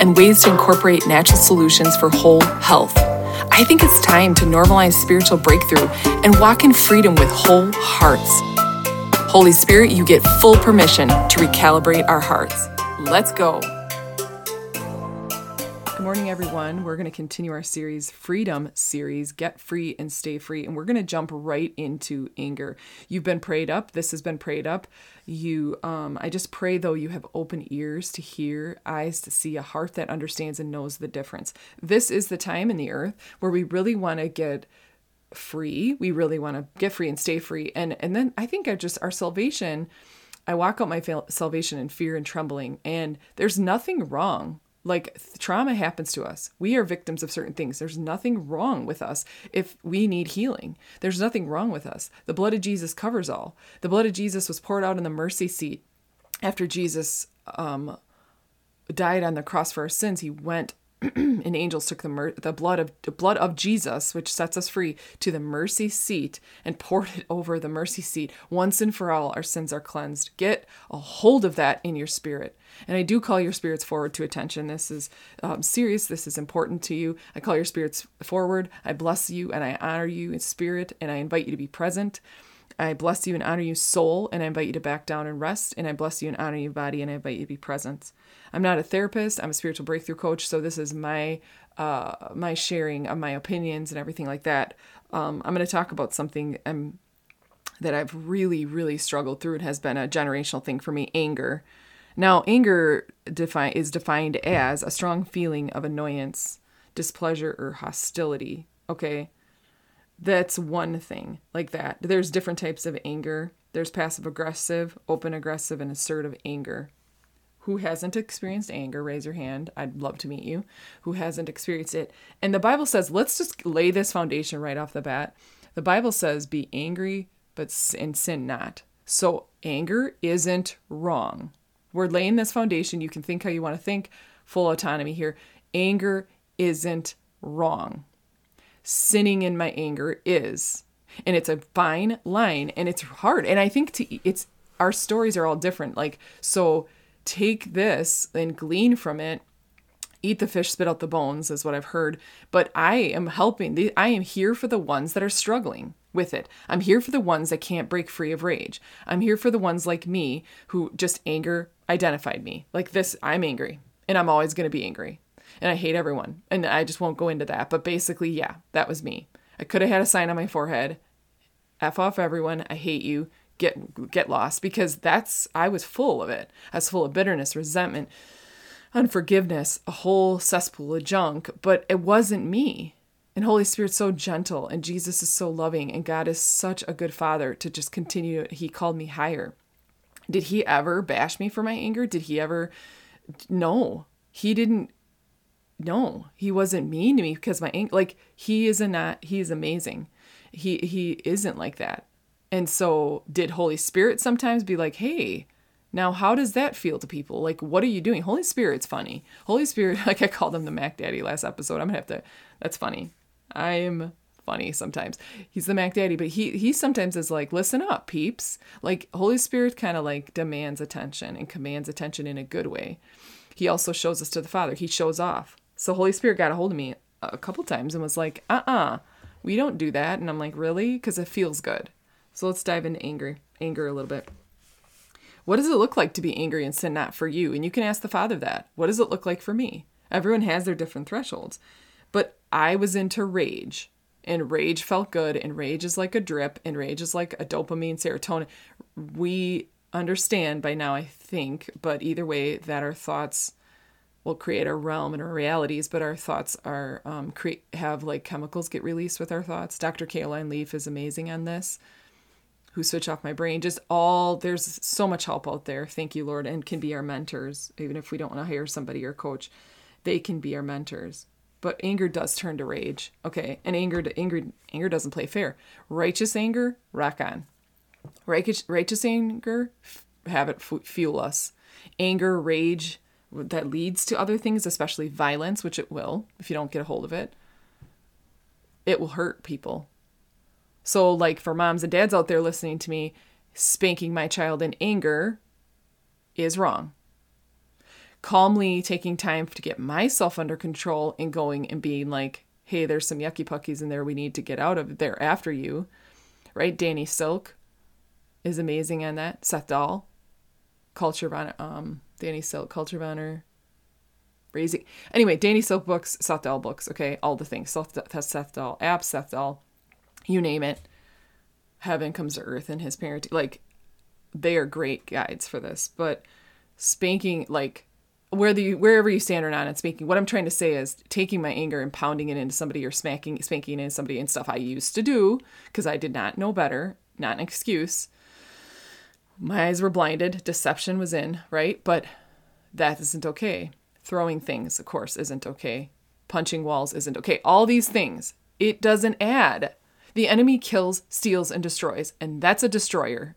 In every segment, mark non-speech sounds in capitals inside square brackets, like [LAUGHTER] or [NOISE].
and ways to incorporate natural solutions for whole health. I think it's time to normalize spiritual breakthrough and walk in freedom with whole hearts. Holy Spirit, you get full permission to recalibrate our hearts. Let's go. Good morning, everyone. We're going to continue our series, Freedom series, Get Free and Stay Free. And we're going to jump right into anger. You've been prayed up. This has been prayed up. You, um, I just pray though you have open ears to hear, eyes to see, a heart that understands and knows the difference. This is the time in the earth where we really want to get free. We really want to get free and stay free. And and then I think I just our salvation. I walk out my salvation in fear and trembling, and there's nothing wrong like trauma happens to us. We are victims of certain things. There's nothing wrong with us if we need healing. There's nothing wrong with us. The blood of Jesus covers all. The blood of Jesus was poured out in the mercy seat after Jesus um, died on the cross for our sins. He went [CLEARS THROAT] and angels took the mer- the blood of the blood of Jesus, which sets us free, to the mercy seat and poured it over the mercy seat. Once and for all, our sins are cleansed. Get a hold of that in your spirit. And I do call your spirits forward to attention. This is um, serious. This is important to you. I call your spirits forward. I bless you and I honor you in spirit, and I invite you to be present. I bless you and honor you, soul, and I invite you to back down and rest. And I bless you and honor you, body, and I invite you to be present. I'm not a therapist. I'm a spiritual breakthrough coach. So this is my uh, my sharing of my opinions and everything like that. Um, I'm going to talk about something um, that I've really, really struggled through. It has been a generational thing for me: anger. Now, anger defi- is defined as a strong feeling of annoyance, displeasure, or hostility. Okay, that's one thing like that. There's different types of anger. There's passive aggressive, open aggressive, and assertive anger. Who hasn't experienced anger? Raise your hand. I'd love to meet you. Who hasn't experienced it? And the Bible says, let's just lay this foundation right off the bat. The Bible says, be angry, but and sin not. So anger isn't wrong. We're laying this foundation. You can think how you want to think, full autonomy here. Anger isn't wrong sinning in my anger is. And it's a fine line and it's hard. And I think to it's our stories are all different. Like so take this and glean from it eat the fish spit out the bones is what i've heard but i am helping i am here for the ones that are struggling with it i'm here for the ones that can't break free of rage i'm here for the ones like me who just anger identified me like this i'm angry and i'm always going to be angry and I hate everyone. And I just won't go into that. But basically, yeah, that was me. I could have had a sign on my forehead. F off everyone. I hate you. Get get lost because that's I was full of it. I was full of bitterness, resentment, unforgiveness, a whole cesspool of junk, but it wasn't me. And Holy Spirit's so gentle and Jesus is so loving and God is such a good father to just continue he called me higher. Did he ever bash me for my anger? Did he ever no. He didn't no, he wasn't mean to me because my like he is a not he is amazing. He he isn't like that. And so did Holy Spirit sometimes be like, "Hey, now how does that feel to people? Like what are you doing?" Holy Spirit's funny. Holy Spirit, [LAUGHS] like I called him the Mac Daddy last episode. I'm to have to That's funny. I'm funny sometimes. He's the Mac Daddy, but he he sometimes is like, "Listen up, peeps." Like Holy Spirit kind of like demands attention and commands attention in a good way. He also shows us to the Father. He shows off. So Holy Spirit got a hold of me a couple times and was like, uh uh-uh, uh, we don't do that. And I'm like, really? Because it feels good. So let's dive into anger, anger a little bit. What does it look like to be angry and sin not for you? And you can ask the Father that. What does it look like for me? Everyone has their different thresholds. But I was into rage, and rage felt good, and rage is like a drip, and rage is like a dopamine, serotonin. We understand by now, I think, but either way, that our thoughts will create our realm and our realities, but our thoughts are um, create have like chemicals get released with our thoughts. Dr. Caroline Leaf is amazing on this. Who switch off my brain? Just all there's so much help out there. Thank you, Lord, and can be our mentors, even if we don't want to hire somebody or coach. they can be our mentors. But anger does turn to rage. Okay. And anger to anger anger doesn't play fair. Righteous anger, rock on. Righteous, righteous anger, have it fuel us. Anger, rage, that leads to other things, especially violence, which it will if you don't get a hold of it. It will hurt people. So, like for moms and dads out there listening to me, spanking my child in anger is wrong. Calmly taking time to get myself under control and going and being like, hey, there's some yucky puckies in there we need to get out of there after you. Right? Danny Silk is amazing on that. Seth Dahl, Culture of Honor, um, Danny Silk, Culture of Honor, Raising. Anyway, Danny Silk books, Seth Dahl books, okay? All the things. Seth, Seth Dahl apps, Seth Dahl, you name it. Heaven comes to earth and his parenting. Like, they are great guides for this. But spanking, like, whether wherever you stand or not and spanking, what I'm trying to say is taking my anger and pounding it into somebody or smacking, spanking into somebody and stuff I used to do because I did not know better, not an excuse. My eyes were blinded, deception was in, right? But that isn't okay. Throwing things, of course, isn't okay. Punching walls isn't okay. All these things, it doesn't add. The enemy kills, steals, and destroys, and that's a destroyer.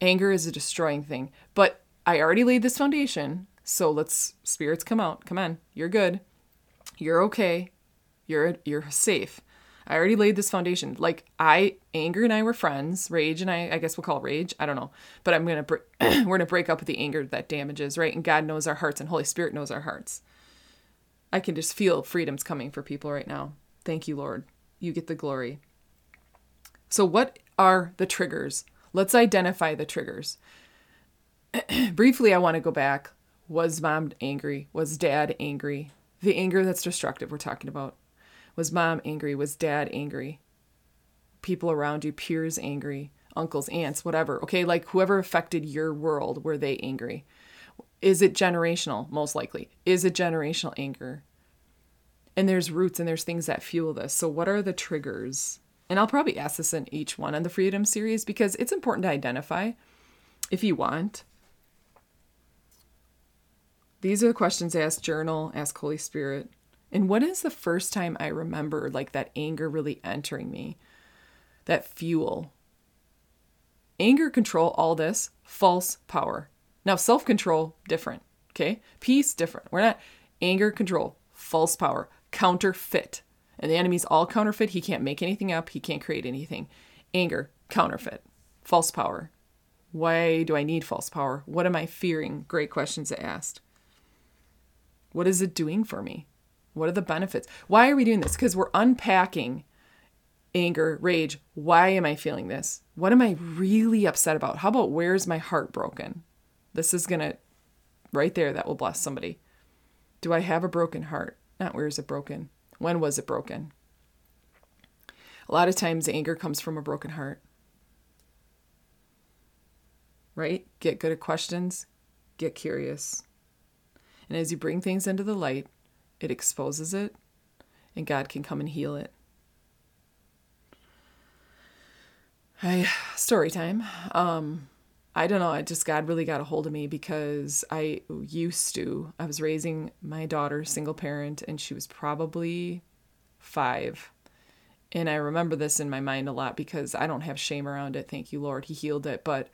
Anger is a destroying thing. But I already laid this foundation, so let's spirits come out. Come on, you're good. You're okay. You're you're safe. I already laid this foundation. Like I, anger and I were friends. Rage and I, I guess we'll call rage. I don't know, but I'm gonna, [CLEARS THROAT] we're gonna break up with the anger that damages, right? And God knows our hearts, and Holy Spirit knows our hearts. I can just feel freedom's coming for people right now. Thank you, Lord. You get the glory. So, what are the triggers? Let's identify the triggers. [CLEARS THROAT] Briefly, I want to go back. Was mom angry? Was dad angry? The anger that's destructive, we're talking about. Was mom angry? Was dad angry? People around you, peers angry, uncles, aunts, whatever. Okay, like whoever affected your world, were they angry? Is it generational? Most likely. Is it generational anger? And there's roots and there's things that fuel this. So, what are the triggers? And I'll probably ask this in each one on the Freedom series because it's important to identify if you want. These are the questions ask journal, ask Holy Spirit. And when is the first time I remember like that anger really entering me? That fuel. Anger, control, all this, false power. Now, self control, different. Okay. Peace, different. We're not anger, control, false power, counterfeit. And the enemy's all counterfeit. He can't make anything up, he can't create anything. Anger, counterfeit, false power. Why do I need false power? What am I fearing? Great questions to ask. What is it doing for me? What are the benefits? Why are we doing this? Because we're unpacking anger, rage. Why am I feeling this? What am I really upset about? How about where's my heart broken? This is going to, right there, that will bless somebody. Do I have a broken heart? Not where is it broken? When was it broken? A lot of times, anger comes from a broken heart. Right? Get good at questions, get curious. And as you bring things into the light, it exposes it, and God can come and heal it. I story time. Um, I don't know. I just God really got a hold of me because I used to. I was raising my daughter, single parent, and she was probably five. And I remember this in my mind a lot because I don't have shame around it. Thank you, Lord. He healed it. But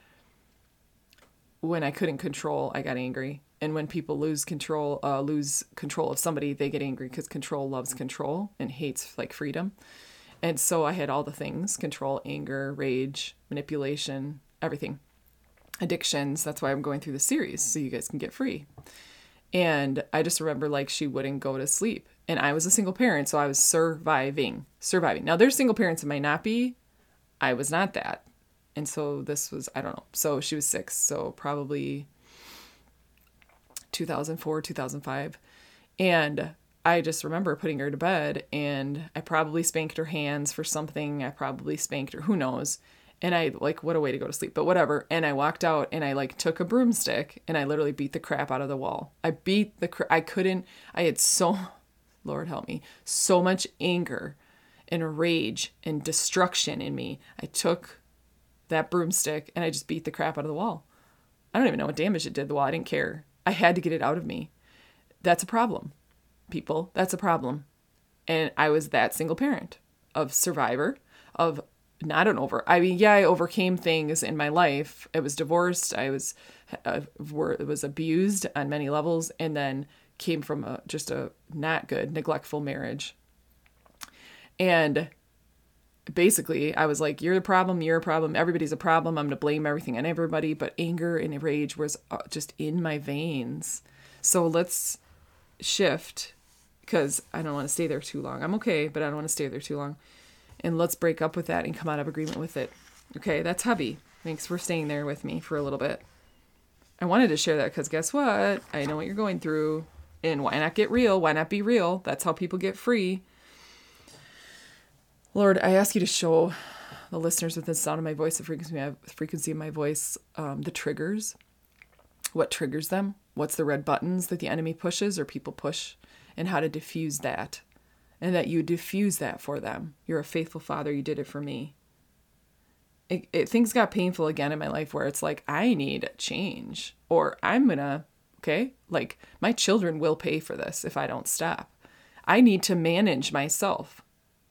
when I couldn't control, I got angry and when people lose control uh, lose control of somebody they get angry because control loves control and hates like freedom. And so i had all the things control anger rage manipulation everything. Addictions that's why i'm going through the series so you guys can get free. And i just remember like she wouldn't go to sleep. And i was a single parent so i was surviving surviving. Now there's single parents that might not be. I was not that. And so this was i don't know. So she was six so probably 2004, 2005. And I just remember putting her to bed and I probably spanked her hands for something. I probably spanked her, who knows. And I like, what a way to go to sleep, but whatever. And I walked out and I like took a broomstick and I literally beat the crap out of the wall. I beat the, I couldn't, I had so, [LAUGHS] Lord help me, so much anger and rage and destruction in me. I took that broomstick and I just beat the crap out of the wall. I don't even know what damage it did the wall. I didn't care. I had to get it out of me. That's a problem. people. That's a problem. And I was that single parent of survivor, of not an over. I mean, yeah, I overcame things in my life. I was divorced. I was, uh, were, was abused on many levels, and then came from a just a not good, neglectful marriage. And basically, I was like, "You're the problem. You're a problem. Everybody's a problem. I'm gonna blame everything on everybody." But anger and rage was uh, just in my veins. So let's shift because I don't want to stay there too long. I'm okay, but I don't want to stay there too long. And let's break up with that and come out of agreement with it. Okay, that's hubby. Thanks for staying there with me for a little bit. I wanted to share that because guess what? I know what you're going through. And why not get real? Why not be real? That's how people get free. Lord, I ask you to show the listeners with the sound of my voice, the frequency, frequency of my voice, um, the triggers. What triggers them? What's the red buttons that the enemy pushes or people push? And how to diffuse that. And that you diffuse that for them. You're a faithful father. You did it for me. It, it, things got painful again in my life where it's like, I need change. Or I'm to Okay. Like my children will pay for this if I don't stop. I need to manage myself.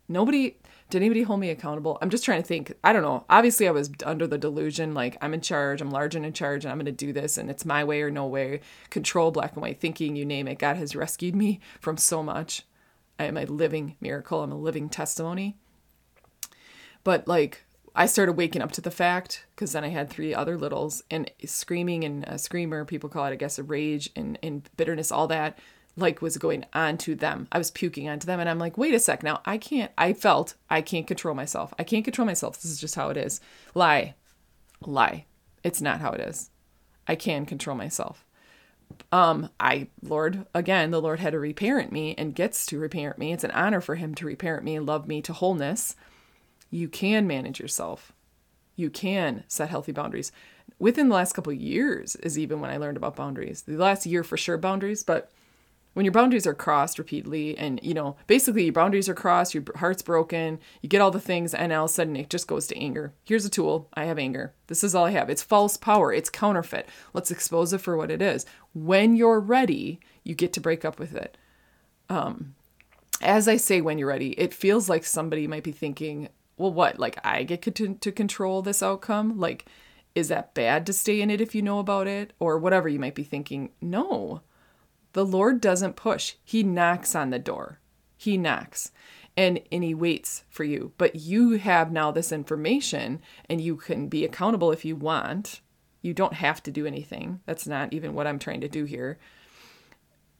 Nobody, did anybody hold me accountable? I'm just trying to think. I don't know. Obviously, I was under the delusion like I'm in charge, I'm large and in charge, and I'm going to do this, and it's my way or no way. Control, black and white thinking, you name it. God has rescued me from so much. I am a living miracle, I'm a living testimony. But like, I started waking up to the fact because then I had three other littles and screaming and a screamer, people call it, I guess, a rage and, and bitterness, all that like was going on to them. I was puking onto them and I'm like, wait a sec now. I can't, I felt I can't control myself. I can't control myself. This is just how it is. Lie, lie. It's not how it is. I can control myself. Um, I, Lord, again, the Lord had to reparent me and gets to reparent me. It's an honor for him to reparent me and love me to wholeness you can manage yourself. You can set healthy boundaries. Within the last couple years is even when I learned about boundaries. The last year for sure boundaries, but when your boundaries are crossed repeatedly and you know basically your boundaries are crossed your heart's broken you get all the things and all of a sudden it just goes to anger. Here's a tool. I have anger. This is all i have. It's false power. It's counterfeit. Let's expose it for what it is. When you're ready you get to break up with it. Um as i say when you're ready it feels like somebody might be thinking well, what? Like, I get to, to control this outcome? Like, is that bad to stay in it if you know about it? Or whatever you might be thinking. No, the Lord doesn't push, He knocks on the door. He knocks and, and He waits for you. But you have now this information and you can be accountable if you want. You don't have to do anything. That's not even what I'm trying to do here.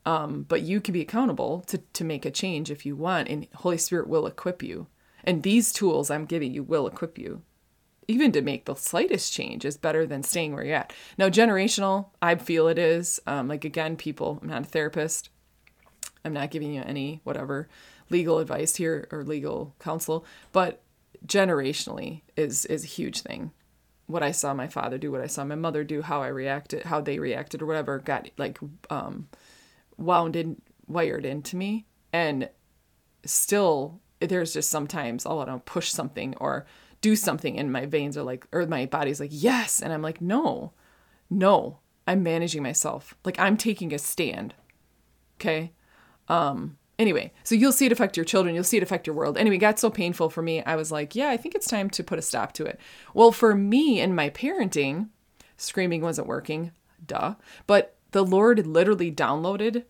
Um, but you can be accountable to, to make a change if you want, and Holy Spirit will equip you. And these tools I'm giving you will equip you. Even to make the slightest change is better than staying where you're at. Now, generational, I feel it is. Um, like, again, people, I'm not a therapist. I'm not giving you any whatever legal advice here or legal counsel, but generationally is is a huge thing. What I saw my father do, what I saw my mother do, how I reacted, how they reacted, or whatever, got like um, wound in, wired into me, and still there's just sometimes I'll want to push something or do something and my veins are like or my body's like yes. And I'm like no no I'm managing myself. Like I'm taking a stand. Okay? Um anyway so you'll see it affect your children. You'll see it affect your world. Anyway it got so painful for me. I was like yeah I think it's time to put a stop to it. Well for me and my parenting screaming wasn't working. Duh. But the Lord literally downloaded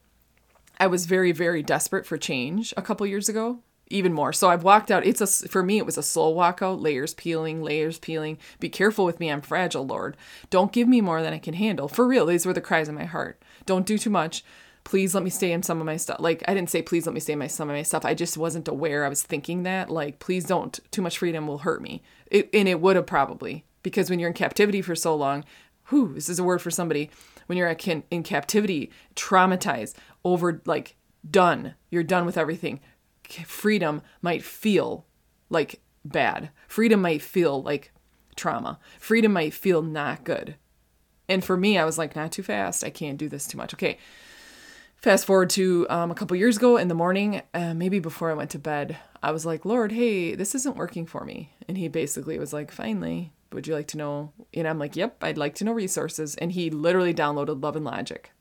I was very very desperate for change a couple years ago even more. So I've walked out. It's a for me it was a soul walkout, layers peeling, layers peeling. Be careful with me, I'm fragile, Lord. Don't give me more than I can handle. For real, these were the cries in my heart. Don't do too much. Please let me stay in some of my stuff. Like I didn't say please let me stay in my some of my stuff. I just wasn't aware. I was thinking that like please don't. Too much freedom will hurt me. It, and it would have probably because when you're in captivity for so long, whew, this is a word for somebody. When you're in captivity, traumatized, over like done. You're done with everything freedom might feel like bad. Freedom might feel like trauma. Freedom might feel not good. And for me, I was like, not too fast. I can't do this too much. Okay. Fast forward to um, a couple years ago in the morning, uh, maybe before I went to bed, I was like, Lord, hey, this isn't working for me. And he basically was like, finally, would you like to know? And I'm like, yep, I'd like to know resources. And he literally downloaded Love and Logic.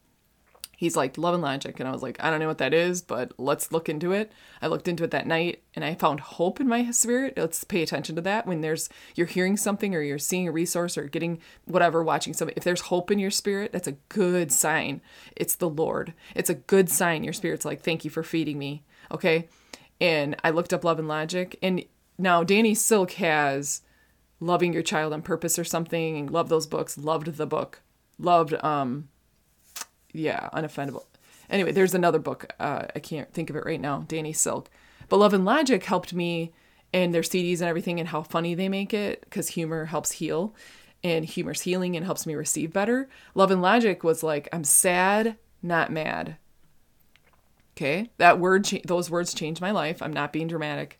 He's like love and logic and i was like i don't know what that is but let's look into it. I looked into it that night and i found hope in my spirit. Let's pay attention to that. When there's you're hearing something or you're seeing a resource or getting whatever watching something if there's hope in your spirit that's a good sign. It's the lord. It's a good sign your spirit's like thank you for feeding me okay? And i looked up love and logic and now danny silk has loving your child on purpose or something and love those books loved the book loved um yeah, unoffendable. Anyway, there's another book. Uh, I can't think of it right now. Danny Silk. But Love and Logic helped me and their CDs and everything and how funny they make it because humor helps heal and humor's healing and helps me receive better. Love and Logic was like, I'm sad, not mad. Okay, that word, cha- those words changed my life. I'm not being dramatic.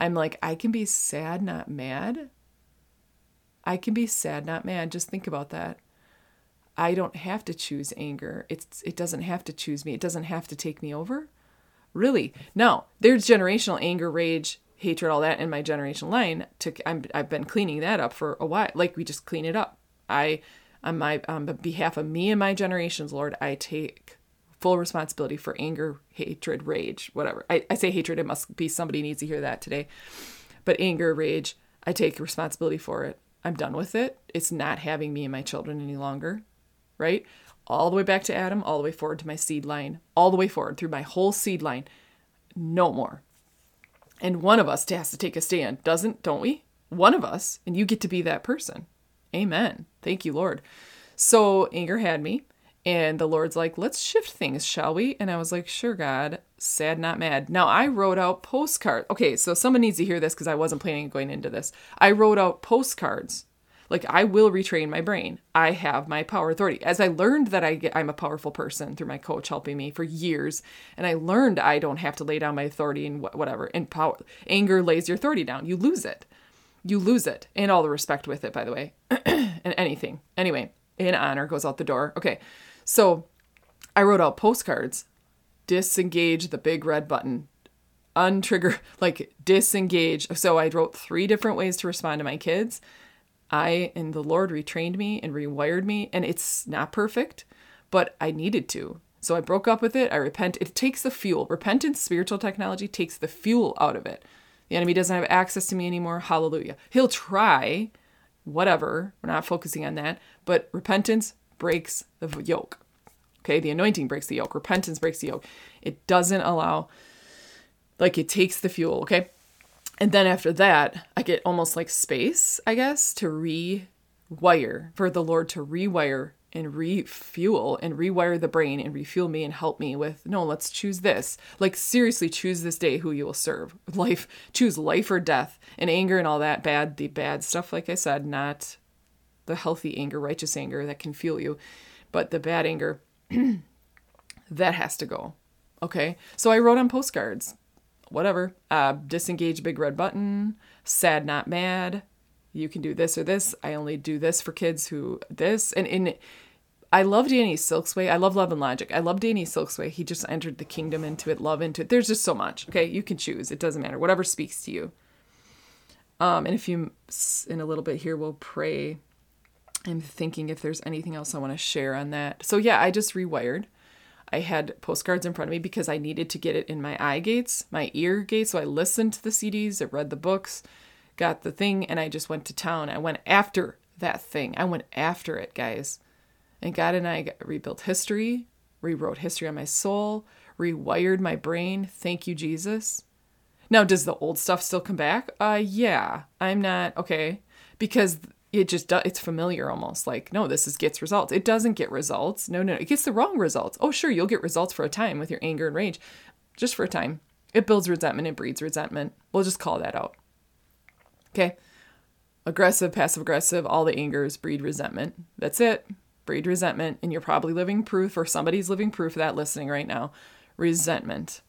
I'm like, I can be sad, not mad. I can be sad, not mad. Just think about that. I don't have to choose anger. It's it doesn't have to choose me. It doesn't have to take me over. Really? No. There's generational anger, rage, hatred, all that in my generational line. To I'm I've been cleaning that up for a while. Like we just clean it up. I on my on behalf of me and my generations, Lord, I take full responsibility for anger, hatred, rage, whatever. I, I say hatred, it must be somebody needs to hear that today. But anger, rage, I take responsibility for it. I'm done with it. It's not having me and my children any longer right? All the way back to Adam, all the way forward to my seed line, all the way forward through my whole seed line. No more. And one of us has to take a stand, doesn't, don't we? One of us, and you get to be that person. Amen. Thank you, Lord. So anger had me, and the Lord's like, let's shift things, shall we? And I was like, sure, God. Sad, not mad. Now I wrote out postcards. Okay, so someone needs to hear this because I wasn't planning on going into this. I wrote out postcards like I will retrain my brain. I have my power authority. As I learned that I get, I'm a powerful person through my coach helping me for years, and I learned I don't have to lay down my authority and whatever. And power, anger lays your authority down. You lose it. You lose it, and all the respect with it, by the way, [CLEARS THROAT] and anything. Anyway, in honor goes out the door. Okay, so I wrote out postcards. Disengage the big red button untrigger [LAUGHS] like disengage so i wrote three different ways to respond to my kids I and the Lord retrained me and rewired me, and it's not perfect, but I needed to. So I broke up with it. I repent. It takes the fuel. Repentance, spiritual technology, takes the fuel out of it. The enemy doesn't have access to me anymore. Hallelujah. He'll try, whatever. We're not focusing on that. But repentance breaks the yoke. Okay, the anointing breaks the yoke. Repentance breaks the yoke. It doesn't allow, like, it takes the fuel. Okay, and then after that, I get almost like space, I guess, to rewire, for the Lord to rewire and refuel and rewire the brain and refuel me and help me with no let's choose this. Like seriously choose this day who you will serve. [LAUGHS] Life choose life or death. And anger and all that bad the bad stuff like i said not the healthy anger righteous anger that can fuel you but the bad anger [CLEARS THROAT] that has to go okay? So i wrote on postcards whatever. Uh, disengage big red button. Sad, not mad. You can do this or this. I only do this for kids who this. And in, I love Danny Silk's way. I love Love and Logic. I love Danny Silk's way. He just entered the kingdom into it, love into it. There's just so much. Okay, you can choose. It doesn't matter. Whatever speaks to you. Um, and if you, in a little bit here, we'll pray. I'm thinking if there's anything else I want to share on that. So yeah, I just rewired. I had postcards in front of me because I needed to get it in my eye gates, my ear gates. So I listened to the CDs, I read the books, got the thing, and I just went to town. I went after that thing. I went after it, guys. And God and I rebuilt history, rewrote history on my soul, rewired my brain. Thank you, Jesus. Now, does the old stuff still come back? Uh, yeah. I'm not okay because it just does it's familiar almost like no this is gets results. It doesn't get results. No no it gets the wrong results. Oh sure you'll get results for a time with your anger and rage just for a time. It builds resentment it breeds resentment. We'll just call that out. Okay? Aggressive passive aggressive all the angers breed resentment. That's it. Breed resentment and you're probably living proof or somebody's living proof of that listening right now. Resentment.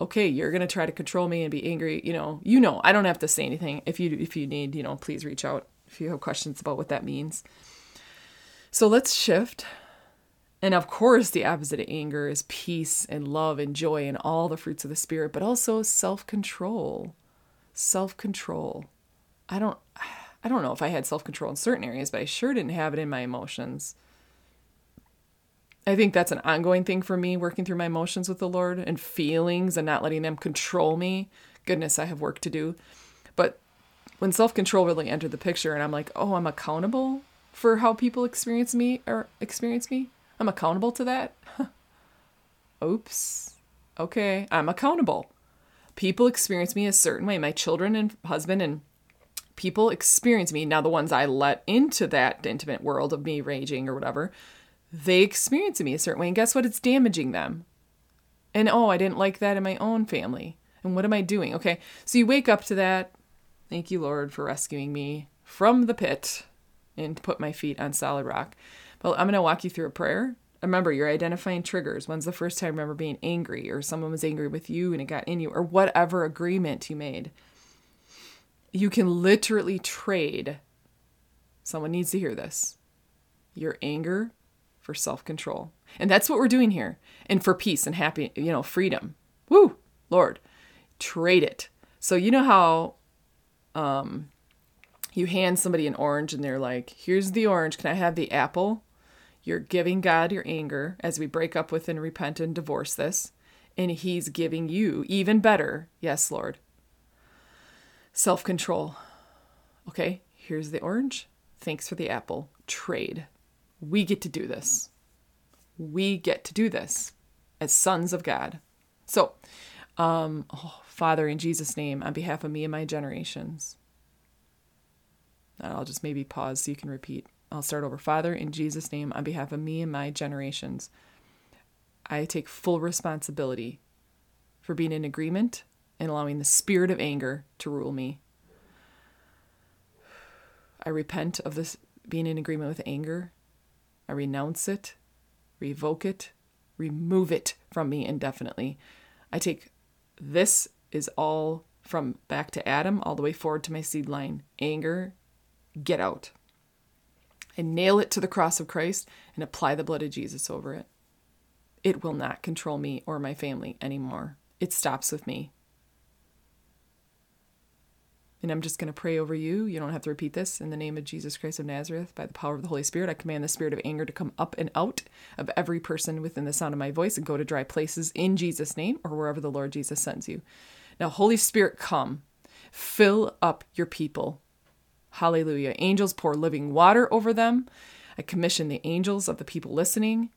Okay you're going to try to control me and be angry you know you know i don't have to say anything. If you if you need you know please reach out if you have questions about what that means. So let's shift. And of course, the opposite of anger is peace and love and joy and all the fruits of the Spirit, but also self control. Self control. I don't. I don't know if I had self control in certain areas, but I sure didn't have it in my emotions. I think that's an ongoing thing for me, working through my emotions with the Lord and feelings and not letting them control me. Goodness, I have work to do. When self control really entered the picture, and I'm like, oh, I'm accountable for how people experience me or experience me, I'm accountable to that. [LAUGHS] Oops. Okay, I'm accountable. People experience me a certain way. My children and husband and people experience me. Now, the ones I let into that intimate world of me raging or whatever, they experience me a certain way. And guess what? It's damaging them. And oh, I didn't like that in my own family. And what am I doing? Okay, so you wake up to that. Thank you, Lord, for rescuing me from the pit and put my feet on solid rock. But I'm going to walk you through a prayer. Remember, you're identifying triggers. When's the first time you remember being angry, or someone was angry with you and it got in you, or whatever agreement you made? You can literally trade. Someone needs to hear this. Your anger for self control. And that's what we're doing here. And for peace and happy, you know, freedom. Woo, Lord, trade it. So, you know how um, you hand somebody an orange and they're like, here's the orange. Can I have the apple? You're giving God your anger as we break up with and repent and divorce this. And He's giving you even better. Yes, Lord. Self control. Okay, here's the orange. Thanks for the apple. Trade. We get to do this. We get to do this as sons of God. So, um, oh, Father, in Jesus' name, on behalf of me and my generations, I'll just maybe pause so you can repeat. I'll start over. Father, in Jesus' name, on behalf of me and my generations, I take full responsibility for being in agreement and allowing the spirit of anger to rule me. I repent of this being in agreement with anger I renounce it, revoke it, remove it from me indefinitely. I take this is all from back to Adam all the way forward to my seed line. Anger, get out. And nail it to the cross of Christ and apply the blood of Jesus over it. It will not control me or my family anymore. It stops with me. And I'm just going to pray over you. You don't have to repeat this. In the name of Jesus Christ of Nazareth, by the power of the Holy Spirit, I command the spirit of anger to come up and out of every person within the sound of my voice and go to dry places in Jesus' name or wherever the Lord Jesus sends you. Now, Holy Spirit, come. Fill up your people. Hallelujah. Angels pour living water over them. I commission the angels of the people listening.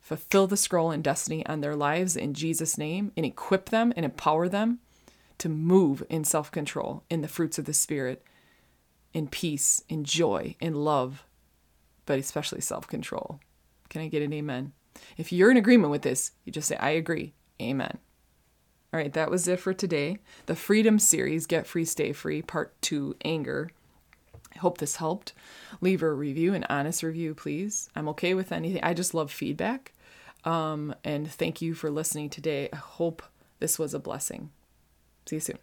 Fulfill the scroll and destiny on their lives in Jesus' name and equip them and empower them to move in self control, in the fruits of the Spirit, in peace, in joy, in love, but especially self control. Can I get an amen? If you're in agreement with this, you just say, I agree. Amen. All right, that was it for today. The Freedom Series, Get Free, Stay Free, Part 2 Anger. I hope this helped. Leave a review, an honest review, please. I'm okay with anything. I just love feedback. Um, and thank you for listening today. I hope this was a blessing. See you soon.